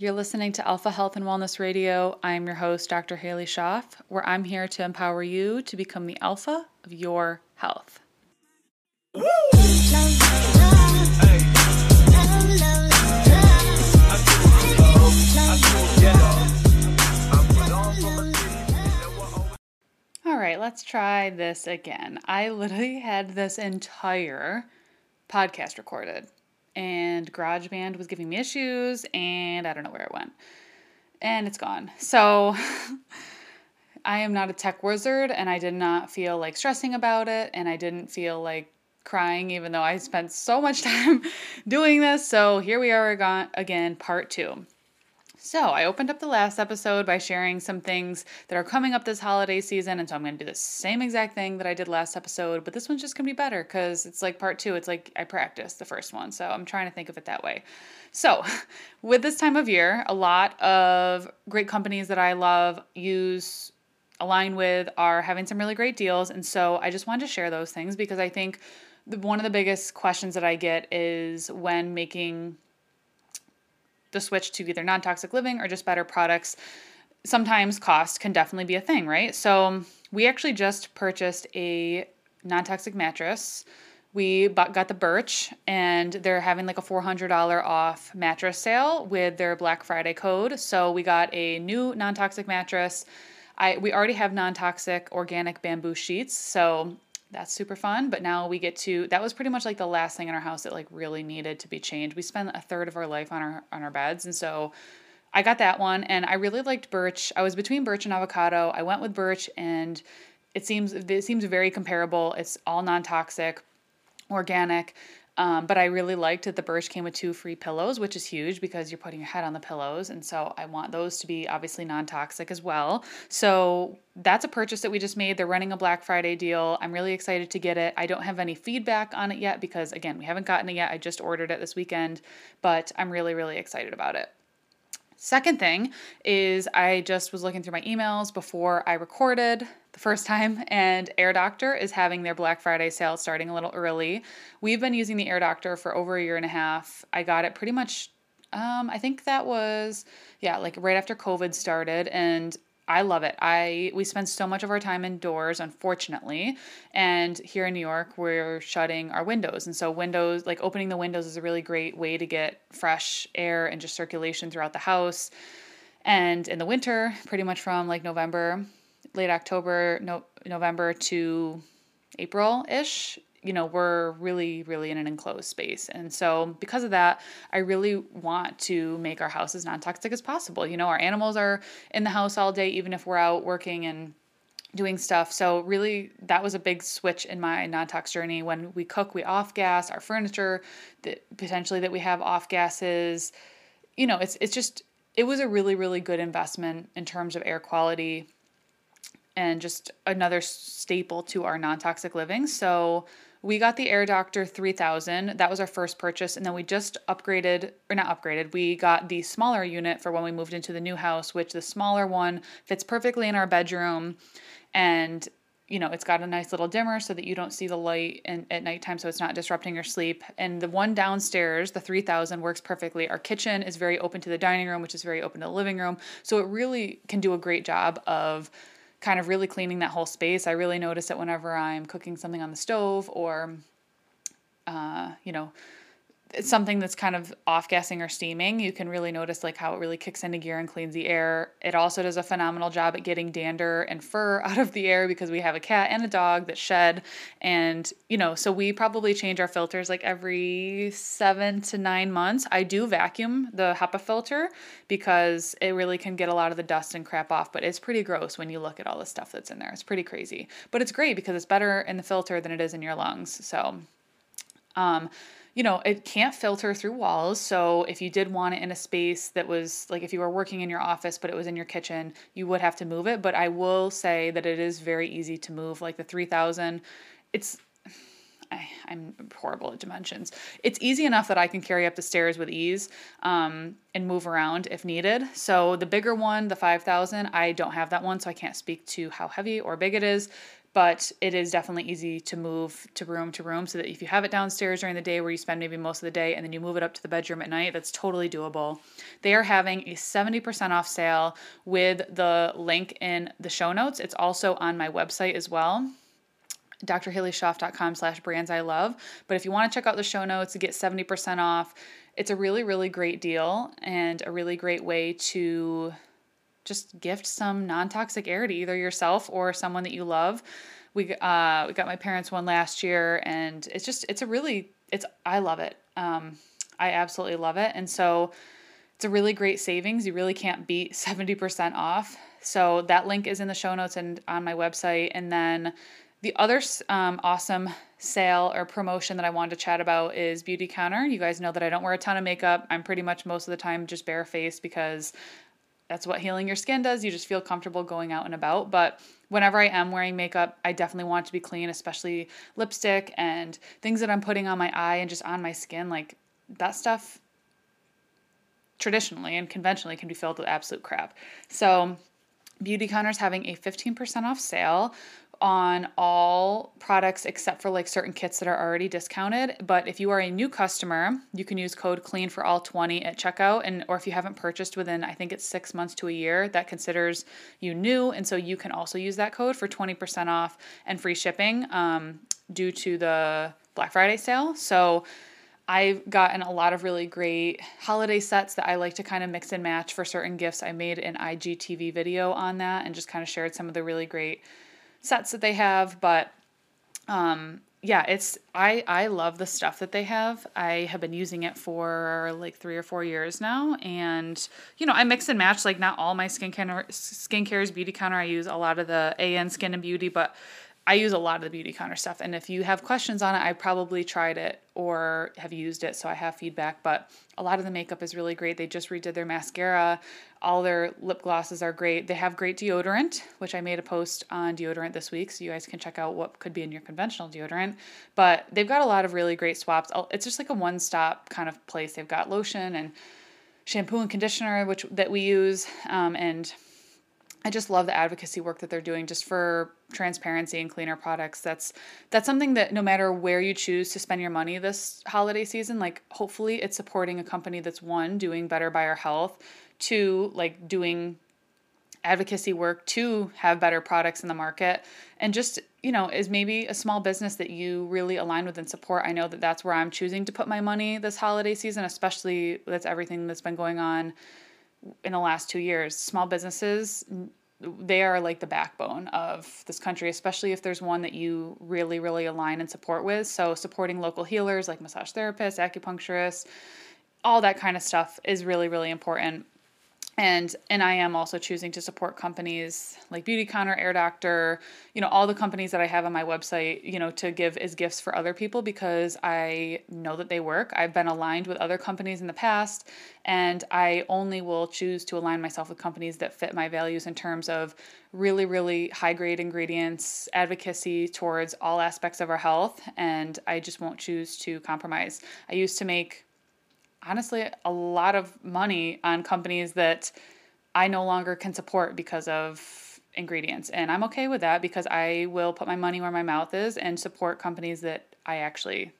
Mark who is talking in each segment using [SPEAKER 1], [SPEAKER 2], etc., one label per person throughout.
[SPEAKER 1] You're listening to Alpha Health and Wellness Radio. I'm your host, Dr. Halie Schoff, where I'm here to empower you to become the alpha of your health. All right, let's try this again. I literally had this entire podcast recorded and GarageBand was giving me issues, and I don't know where it went. And it's gone. So I am not a tech wizard, and I did not feel like stressing about it, and I didn't feel like crying, even though I spent so much time doing this. So here we are again, part two. So, I opened up the last episode by sharing some things that are coming up this holiday season. And so, I'm going to do the same exact thing that I did last episode, but this one's just going to be better because it's like part two. It's like I practiced the first one. So, I'm trying to think of it that way. So, with this time of year, a lot of great companies that I love use align with are having some really great deals. And so, I just wanted to share those things because I think one of the biggest questions that I get is when making the switch to either non toxic living or just better products, sometimes cost can definitely be a thing, right? So we actually just purchased a non toxic mattress. We bought, got the Birch, and they're having like a $400 off mattress sale with their Black Friday code. So we got a new non toxic mattress. I, we already have non toxic organic bamboo sheets. So that's super fun. But now we get to that was pretty much like the last thing in our house that like really needed to be changed. We spent a third of our life on our on our beds, and so I got that one, and I really liked birch. I was between birch and avocado. I went with birch, and it seems it seems very comparable. It's all non toxic, organic. Um, but I really liked that the Birch came with two free pillows, which is huge because you're putting your head on the pillows. And so I want those to be obviously non toxic as well. So that's a purchase that we just made. They're running a Black Friday deal. I'm really excited to get it. I don't have any feedback on it yet because, again, we haven't gotten it yet. I just ordered it this weekend, but I'm really, really excited about it. Second thing is I just was looking through my emails before I recorded first time, and Air Doctor is having their Black Friday sale starting a little early. We've been using the Air Doctor for over a year and a half. I got it pretty much um, I think that was yeah, like right after COVID started, and I love it. I we spend so much of our time indoors, unfortunately, and here in New York, we're shutting our windows, and so windows like opening the windows is a really great way to get fresh air and just circulation throughout the house. And in the winter, pretty much from like November, late October, no, November to April ish, you know, we're really, really in an enclosed space. And so, because of that, I really want to make our house as non toxic as possible. You know, our animals are in the house all day, even if we're out working and doing stuff. So, really, that was a big switch in my non tox journey. When we cook, we off gas our furniture, that potentially that we have off gases. You know, it's, it's just, it was a really, really good investment in terms of air quality and just another staple to our non toxic living. So, we got the Air Doctor 3000. That was our first purchase. And then we just upgraded, or not upgraded, we got the smaller unit for when we moved into the new house, which the smaller one fits perfectly in our bedroom. And, you know, it's got a nice little dimmer so that you don't see the light in, at nighttime so it's not disrupting your sleep. And the one downstairs, the 3000, works perfectly. Our kitchen is very open to the dining room, which is very open to the living room. So it really can do a great job of kind of really cleaning that whole space. I really notice it whenever I'm cooking something on the stove or, uh, you know, it's something that's kind of off gassing or steaming, you can really notice like how it really kicks into gear and cleans the air. It also does a phenomenal job at getting dander and fur out of the air because we have a cat and a dog that shed. And, you know, so we probably change our filters like every seven to nine months. I do vacuum the HEPA filter because it really can get a lot of the dust and crap off, but it's pretty gross when you look at all the stuff that's in there. It's pretty crazy. But it's great because it's better in the filter than it is in your lungs. So, um, you know, it can't filter through walls. So if you did want it in a space that was like if you were working in your office, but it was in your kitchen, you would have to move it. But I will say that it is very easy to move. Like the 3000, it's I, am horrible at dimensions. It's easy enough that I can carry up the stairs with ease um, and move around if needed. So the bigger one, the 5000, I don't have that one, so I can't speak to how heavy or big it is. But it is definitely easy to move to room to room so that if you have it downstairs during the day where you spend maybe most of the day and then you move it up to the bedroom at night, that's totally doable. They are having a 70% off sale with the link in the show notes. It's also on my website as well drhalieschoff.com slash brands I love. But if you want to check out the show notes to get 70% off, it's a really, really great deal and a really great way to just gift some non-toxic air to either yourself or someone that you love. We uh we got my parents one last year and it's just it's a really it's I love it. Um I absolutely love it. And so it's a really great savings. You really can't beat 70% off. So that link is in the show notes and on my website. And then the other um, awesome sale or promotion that I wanted to chat about is Beautycounter. You guys know that I don't wear a ton of makeup. I'm pretty much most of the time just barefaced because that's what healing your skin does. You just feel comfortable going out and about. But whenever I am wearing makeup, I definitely want to be clean, especially lipstick and things that I'm putting on my eye and just on my skin. Like that stuff traditionally and conventionally can be filled with absolute crap. So Beautycounter is having a 15% off sale on all products except for like certain kits that are already discounted. But if you are a new customer, you can use code clean for all 20 at checkout. And or if you haven't purchased within I think it's six months to a year, that considers you new. And so you can also use that code for 20% off and free shipping um, due to the Black Friday sale. So I've gotten a lot of really great holiday sets that I like to kind of mix and match for certain gifts. I made an IGTV video on that and just kind of shared some of the really great sets that they have, but um, yeah, it's I I love the stuff that they have. I have been using it for like three or four years now, and you know I mix and match. Like not all my skincare skincare is Beautycounter. I use a lot of the AN Skin and Beauty, but I use a lot of the Beautycounter stuff. And if you have questions on it, I probably tried it or have used it, so I have feedback. But a lot of the makeup is really great. They just redid their mascara. All their lip glosses are great. They have great deodorant, which I made a post on deodorant this week, so you guys can check out what could be in your conventional deodorant. But they've got a lot of really great swaps. It's just like a one-stop kind of place. They've got lotion and shampoo and conditioner, which that we use, um, and I just love the advocacy work that they're doing just for transparency and cleaner products. That's that's something that no matter where you choose to spend your money this holiday season, like hopefully it's supporting a company that's one doing better by our health, two like doing advocacy work to have better products in the market and just you know is maybe a small business that you really align with and support i know that that's where i'm choosing to put my money this holiday season especially with everything that's been going on in the last two years. Small businesses, they are like the backbone of this country, especially if there's one that you really, really align and support with. So, supporting local healers like massage therapists, acupuncturists, all that kind of stuff is really, really important and and I am also choosing to support companies like Beautycounter, Air Doctor, you know, all the companies that I have on my website, you know, to give as gifts for other people because I know that they work. I've been aligned with other companies in the past, and I only will choose to align myself with companies that fit my values in terms of really, really high grade ingredients, advocacy towards all aspects of our health, and I just won't choose to compromise. I used to make honestly a lot of money on companies that I no longer can support because of ingredients. And I'm okay with that because I will put my money where my mouth is and support companies that I actually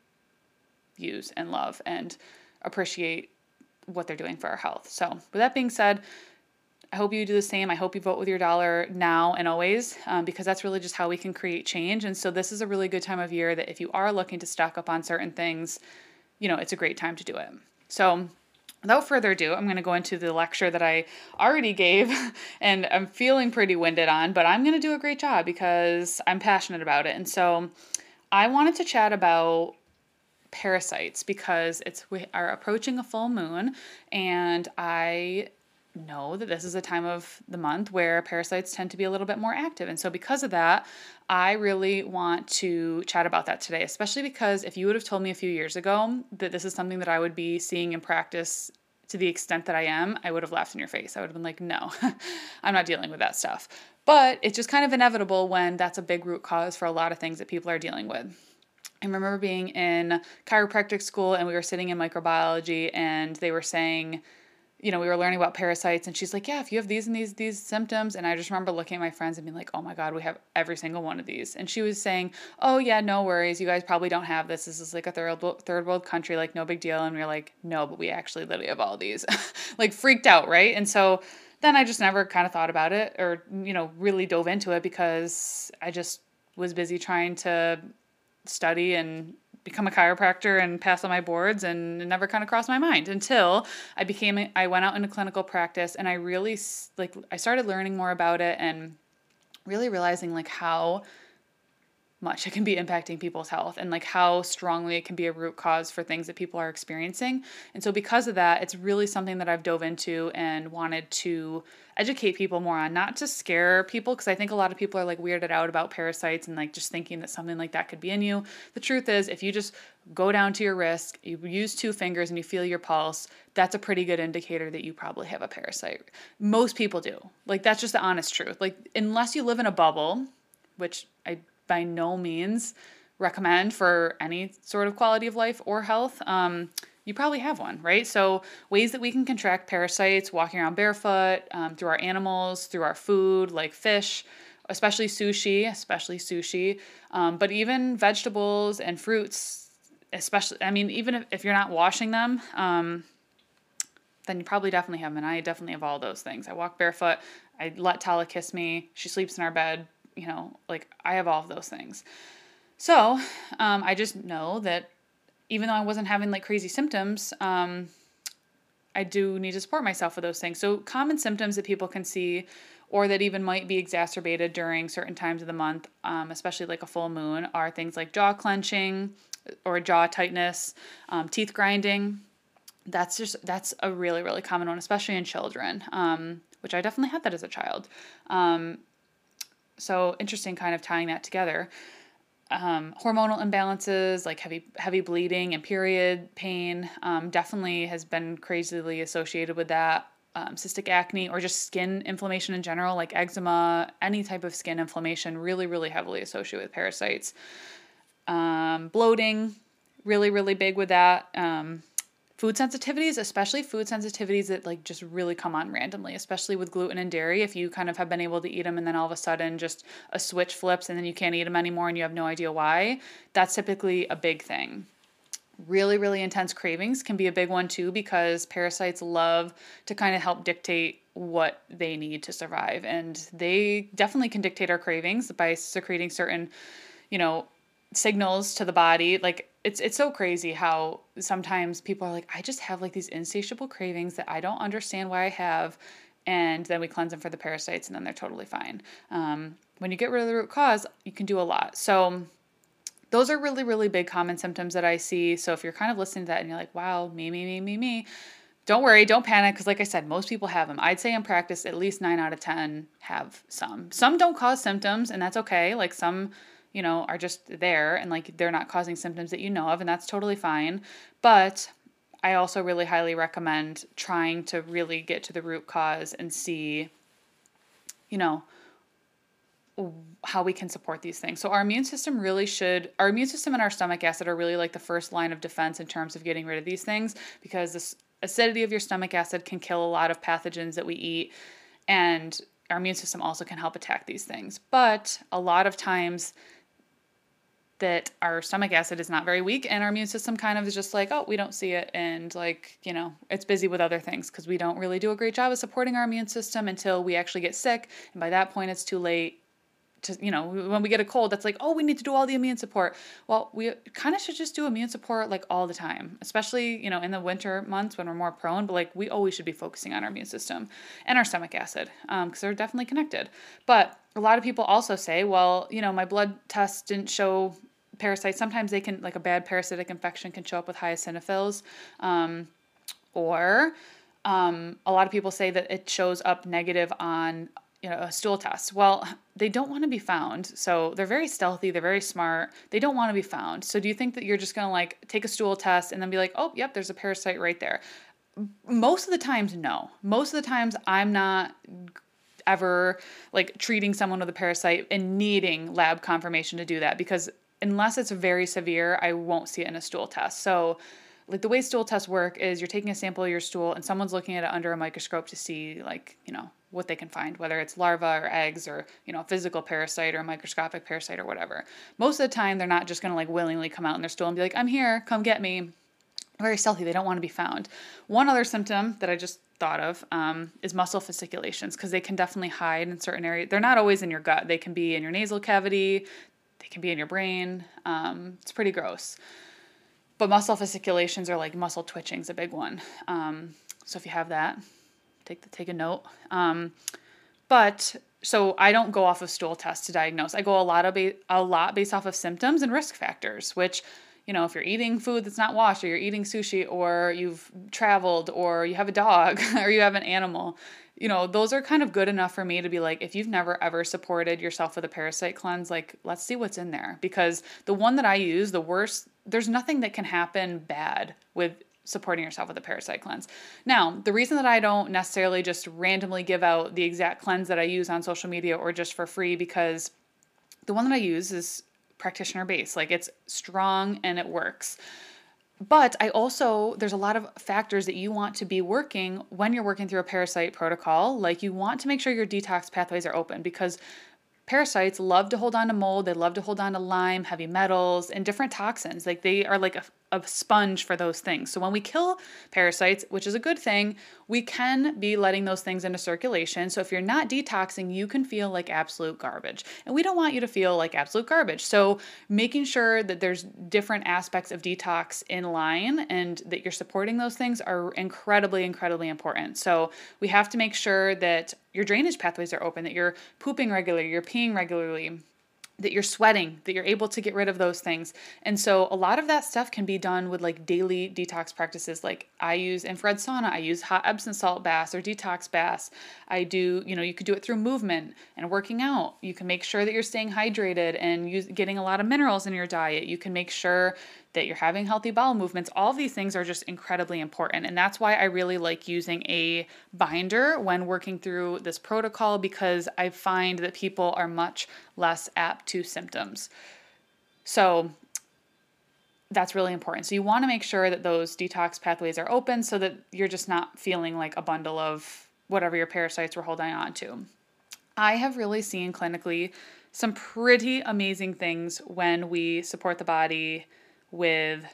[SPEAKER 1] use and love and appreciate what they're doing for our health. So, with that being said, I hope you do the same. I hope you vote with your dollar now and always um, because that's really just how we can create change. And so, this is a really good time of year that if you are looking to stock up on certain things, you know, it's a great time to do it. So, without further ado, I'm going to go into the lecture that I already gave and I'm feeling pretty winded on, but I'm going to do a great job because I'm passionate about it. And so, I wanted to chat about parasites because it's we are approaching a full moon and I know that this is a time of the month where parasites tend to be a little bit more active. And so, because of that, I really want to chat about that today, especially because if you would have told me a few years ago that this is something that I would be seeing in practice to the extent that I am, I would have laughed in your face. I would have been like, no, I'm not dealing with that stuff. But it's just kind of inevitable when that's a big root cause for a lot of things that people are dealing with. I remember being in chiropractic school and we were sitting in microbiology and they were saying, you know, we were learning about parasites and she's like, Yeah, if you have these and these these symptoms and I just remember looking at my friends and being like, Oh my god, we have every single one of these. And she was saying, Oh yeah, no worries. You guys probably don't have this. This is like a third third world country, like no big deal. And we are like, No, but we actually literally have all these. like freaked out, right? And so then I just never kind of thought about it or, you know, really dove into it because I just was busy trying to study and become a chiropractor and pass on my boards and it never kind of crossed my mind until I became I went out into clinical practice and I really like I started learning more about it and really realizing like how much it can be impacting people's health and like how strongly it can be a root cause for things that people are experiencing. And so because of that, it's really something that I've dove into and wanted to educate people more on, not to scare people because I think a lot of people are like weirded out about parasites and like just thinking that something like that could be in you. The truth is, if you just go down to your wrist, you use two fingers and you feel your pulse, that's a pretty good indicator that you probably have a parasite. Most people do. Like that's just the honest truth. Like unless you live in a bubble, which I by no means recommend for any sort of quality of life or health, um, you probably have one, right? So, ways that we can contract parasites walking around barefoot, um, through our animals, through our food, like fish, especially sushi, especially sushi, um, but even vegetables and fruits, especially, I mean, even if, if you're not washing them, um, then you probably definitely have them. And I definitely have all those things. I walk barefoot. I let Tala kiss me. She sleeps in our bed you know, like I have all of those things. So um, I just know that even though I wasn't having like crazy symptoms, um, I do need to support myself with those things. So common symptoms that people can see or that even might be exacerbated during certain times of the month, um, especially like a full moon, are things like jaw clenching or jaw tightness, um, teeth grinding. That's just that's a really really common one, especially in children. Um, which I definitely had that as a child. Um, so interesting, kind of tying that together. Um, hormonal imbalances like heavy heavy bleeding and period pain um, definitely has been crazily associated with that. Um, cystic acne or just skin inflammation in general, like eczema, any type of skin inflammation, really, really heavily associated with parasites. Um, bloating, really, really big with that. Food sensitivities, especially food sensitivities that like just really come on randomly, especially with gluten and dairy. If you kind of have been able to eat them and then all of a sudden just a switch flips and then you can't eat them anymore and you have no idea why, that's typically a big thing. Really, really intense cravings can be a big one too because parasites love to kind of help dictate what they need to survive. And they definitely can dictate our cravings by secreting certain, you know, signals to the body. Like it's it's so crazy how sometimes people are like, I just have like these insatiable cravings that I don't understand why I have, and then we cleanse them for the parasites, and then they're totally fine. Um, when you get rid of the root cause, you can do a lot. So those are really really big common symptoms that I see. So if you're kind of listening to that and you're like, wow, me me me me me. Don't worry, don't panic because, like I said, most people have them. I'd say in practice, at least nine out of 10 have some. Some don't cause symptoms, and that's okay. Like some you know, are just there and like they're not causing symptoms that you know of, and that's totally fine. But I also really highly recommend trying to really get to the root cause and see, you know, how we can support these things. So our immune system really should our immune system and our stomach acid are really like the first line of defense in terms of getting rid of these things because this acidity of your stomach acid can kill a lot of pathogens that we eat and our immune system also can help attack these things. But a lot of times that our stomach acid is not very weak and our immune system kind of is just like oh we don't see it and like you know it's busy with other things because we don't really do a great job of supporting our immune system until we actually get sick and by that point it's too late to you know when we get a cold that's like oh we need to do all the immune support. Well we kind of should just do immune support like all the time especially you know in the winter months when we're more prone but like we always should be focusing on our immune system and our stomach acid because um, they're definitely connected. But a lot of people also say well you know my blood test didn't show parasites, sometimes they can, like a bad parasitic infection, can show up with high eosinophils. Um, or um, a lot of people say that it shows up negative on you know a stool test. Well they don't want to be found so they're very stealthy they're very smart they don't want to be found. So do you think that you're just going to like take a stool test and then be like oh yep there's a parasite right there. Most of the times no. Most of the times i'm not ever like treating someone with a parasite and needing lab confirmation to do that because unless it's very severe, I won't see it in a stool test. So like the way stool tests work is you're taking a sample of your stool and someone's looking at it under a microscope to see like you know what they can find whether it's larvae or eggs or you know physical parasite or microscopic parasite or whatever. Most of the time they're not just going to like willingly come out in their stool and be like i'm here come get me. Very stealthy. They don't want to be found. One other symptom that i just thought of um, is muscle fasciculations because they can definitely hide in certain areas they're not always in your gut. They can be in your nasal cavity they can be in your brain um, it's pretty gross but muscle fasciculations are like muscle twitching is a big one. Um, so if you have that, take the, take a note. Um, but so I don't go off of stool tests to diagnose. I go a lot of ba- a lot based off of symptoms and risk factors, which you know, if you're eating food that's not washed or you're eating sushi or you've traveled or you have a dog or you have an animal, you know, those are kind of good enough for me to be like, if you've never ever supported yourself with a parasite cleanse, like, let's see what's in there. Because the one that I use, the worst, there's nothing that can happen bad with supporting yourself with a parasite cleanse. Now, the reason that I don't necessarily just randomly give out the exact cleanse that I use on social media or just for free, because the one that I use is practitioner based. Like, it's strong and it works. But I also, there's a lot of factors that you want to be working when you're working through a parasite protocol. Like you want to make sure your detox pathways are open because parasites love to hold on to mold, they love to hold on to Lyme, heavy metals, and different toxins. Like they are like a, a sponge for those things. So when we kill parasites, which is a good thing, we can be letting those things into circulation. So if you're not detoxing, you can feel like absolute garbage. And we don't want you to feel like absolute garbage. So making sure that there's different aspects of detox in line and that you're supporting those things are incredibly, incredibly important. So we have to make sure that your drainage pathways are open, that you're pooping regularly, you're peeing regularly that you're sweating, that you're able to get rid of those things. And so a lot of that stuff can be done with like daily detox practices. Like I use infrared sauna, I use hot Epsom salt baths or detox baths. I do, you know, you could do it through movement and working out. You can make sure that you're staying hydrated and use, getting a lot of minerals in your diet. You can make sure that you're having healthy bowel movements. All these things are just incredibly important. And that's why I really like using a binder when working through this protocol because I find that people are much less apt to symptoms. So, that's really important. So you want to make sure that those detox pathways are open so that you're just not feeling like a bundle of whatever your parasites were holding on to. I have really seen clinically some pretty amazing things when we support the body with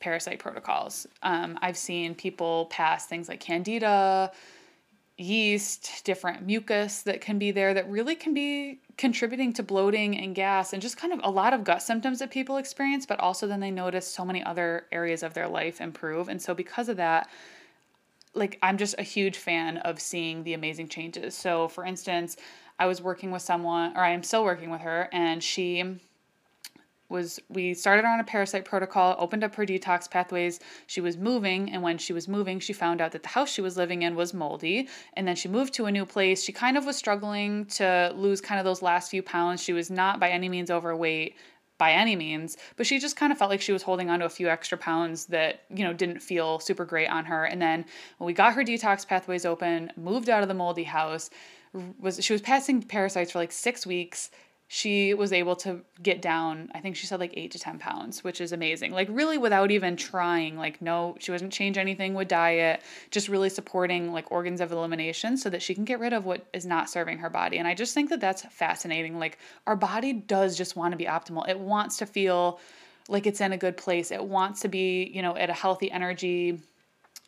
[SPEAKER 1] parasite protocols. Um, I've seen people pass things like candida, yeast, different mucus that can be there that really can be contributing to bloating and gas and just kind of a lot of gut symptoms that people experience, but also then they notice so many other areas of their life improve. And so because of that, like I'm just a huge fan of seeing the amazing changes. So for instance, I was working with someone or I am still working with her and she was we started on a parasite protocol, opened up her detox pathways. She was moving, and when she was moving, she found out that the house she was living in was moldy. And then she moved to a new place. She kind of was struggling to lose kind of those last few pounds. She was not by any means overweight by any means, but she just kind of felt like she was holding on to a few extra pounds that, you know, didn't feel super great on her. And then when we got her detox pathways open, moved out of the moldy house, was she was passing parasites for like 6 weeks she was able to get down, I think she said like eight to 10 pounds, which is amazing. Like, really, without even trying, like, no, she wasn't change anything with diet, just really supporting like organs of elimination so that she can get rid of what is not serving her body. And I just think that that's fascinating. Like, our body does just want to be optimal, it wants to feel like it's in a good place, it wants to be, you know, at a healthy energy.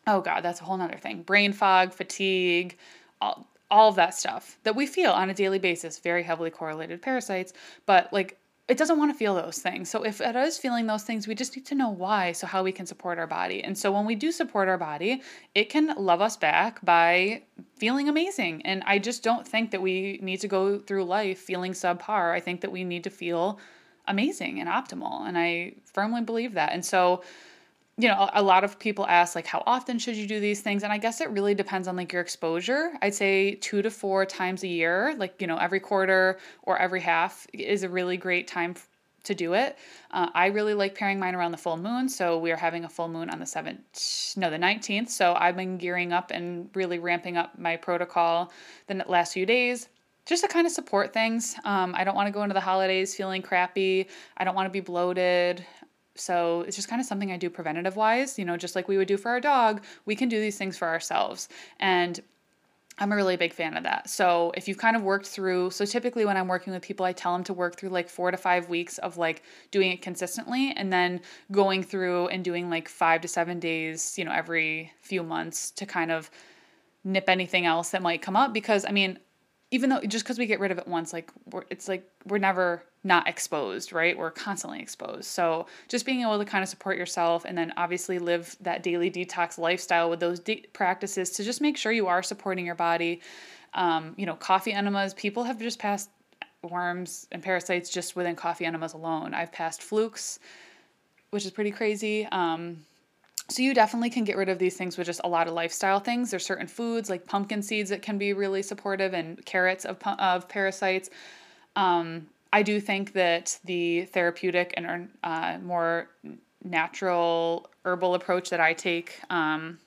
[SPEAKER 1] Oh, God, that's a whole nother thing. Brain fog, fatigue, all, all of that stuff that we feel on a daily basis, very heavily correlated parasites, but like it doesn't want to feel those things. So if it is feeling those things, we just need to know why so how we can support our body. And so when we do support our body, it can love us back by feeling amazing. And I just don't think that we need to go through life feeling subpar. I think that we need to feel amazing and optimal. And I firmly believe that. And so you know a lot of people ask like how often should you do these things? And i guess it really depends on like your exposure. I'd say two to four times a year like you know every quarter or every half is a really great time to do it. Uh, i really like pairing mine around the full moon. So we are having a full moon on the 7th no the 19th so i've been gearing up and really ramping up my protocol the last few days just to kind of support things. Um, I don't want to go into the holidays feeling crappy. I don't want to be bloated So it's just kind of something I do preventative wise, you know, just like we would do for our dog, we can do these things for ourselves. And I'm a really big fan of that. So if you've kind of worked through, so typically when I'm working with people, I tell them to work through like four to five weeks of like doing it consistently and then going through and doing like five to seven days, you know, every few months to kind of nip anything else that might come up. Because I mean, even though just because we get rid of it once, like we're, it's like we're never not exposed, right? We're constantly exposed. So just being able to kind of support yourself and then obviously live that daily detox lifestyle with those de- practices to just make sure you are supporting your body. Um, you know, coffee enemas, people have just passed worms and parasites just within coffee enemas alone. I've passed flukes, which is pretty crazy. Um, so you definitely can get rid of these things with just a lot of lifestyle things. There's certain foods like pumpkin seeds that can be really supportive and carrots of, of parasites. Um, I do think that the therapeutic and uh, more natural herbal approach that I take um,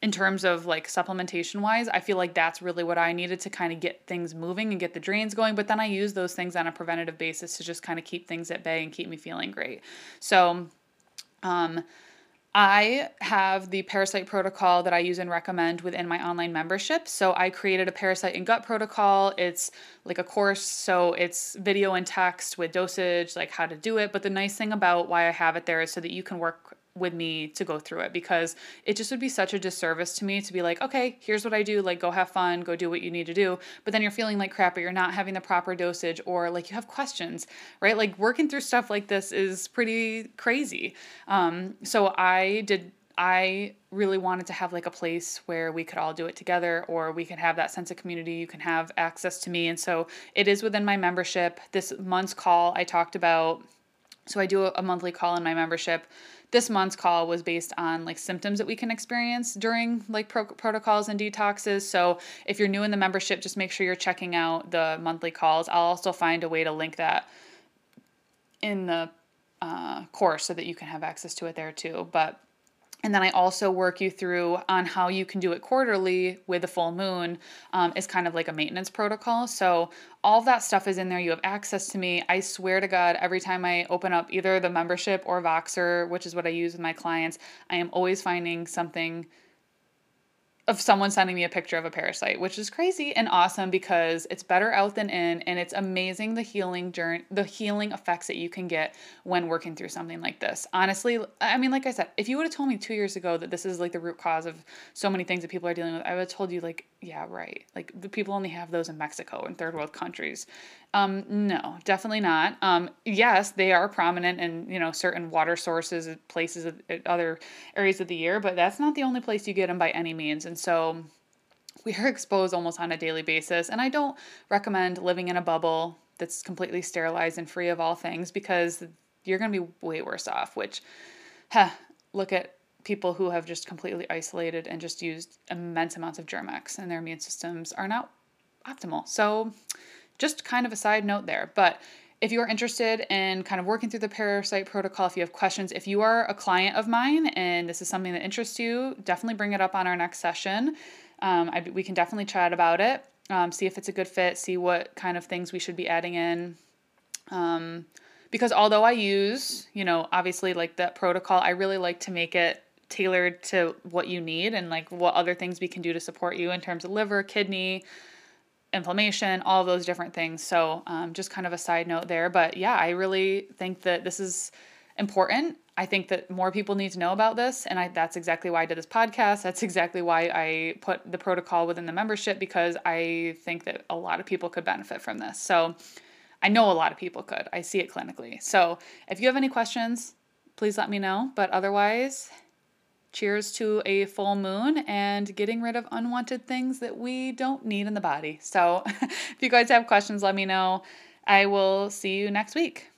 [SPEAKER 1] in terms of like supplementation wise, I feel like that's really what I needed to kind of get things moving and get the drains going. But then I use those things on a preventative basis to just kind of keep things at bay and keep me feeling great. So, um, I have the parasite protocol that I use and recommend within my online membership. So I created a parasite and gut protocol. It's like a course, so it's video and text with dosage, like how to do it. But the nice thing about why I have it there is so that you can work with me to go through it because it just would be such a disservice to me to be like, okay, here's what I do, like go have fun, go do what you need to do. But then you're feeling like crap or you're not having the proper dosage or like you have questions, right? Like working through stuff like this is pretty crazy. Um, so I did I really wanted to have like a place where we could all do it together or we can have that sense of community. You can have access to me. And so it is within my membership. This month's call I talked about. So I do a monthly call in my membership this month's call was based on like symptoms that we can experience during like pro- protocols and detoxes. So if you're new in the membership, just make sure you're checking out the monthly calls. I'll also find a way to link that in the uh, course so that you can have access to it there too. But and then I also work you through on how you can do it quarterly with the full moon um, is kind of like a maintenance protocol. So all that stuff is in there. You have access to me. I swear to God, every time I open up either the membership or Voxer, which is what I use with my clients, I am always finding something of someone sending me a picture of a parasite, which is crazy and awesome because it's better out than in, and it's amazing the healing journey, the healing effects that you can get when working through something like this. Honestly, I mean, like I said, if you would have told me two years ago that this is like the root cause of so many things that people are dealing with, I would have told you like, yeah, right. Like the people only have those in Mexico and third world countries. Um, no, definitely not. Um, yes, they are prominent in you know certain water sources, places, of, other areas of the year, but that's not the only place you get them by any means. And so we are exposed almost on a daily basis. And I don't recommend living in a bubble that's completely sterilized and free of all things because you're going to be way worse off. Which, huh, look at people who have just completely isolated and just used immense amounts of Germ-X and their immune systems are not optimal. So just kind of a side note there. But if you are interested in kind of working through the parasite protocol, if you have questions, if you are a client of mine and this is something that interests you, definitely bring it up on our next session. Um, I, we can definitely chat about it, um, see if it's a good fit, see what kind of things we should be adding in. Um, because although I use, you know, obviously like that protocol, I really like to make it tailored to what you need and like what other things we can do to support you in terms of liver, kidney, inflammation, all those different things. So, um, just kind of a side note there. But yeah, I really think that this is important. I think that more people need to know about this. And I, that's exactly why I did this podcast. That's exactly why I put the protocol within the membership because I think that a lot of people could benefit from this. So, I know a lot of people could. I see it clinically. So, if you have any questions, please let me know. But otherwise, Cheers to a full moon and getting rid of unwanted things that we don't need in the body. So, if you guys have questions, let me know. I will see you next week.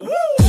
[SPEAKER 2] Woo!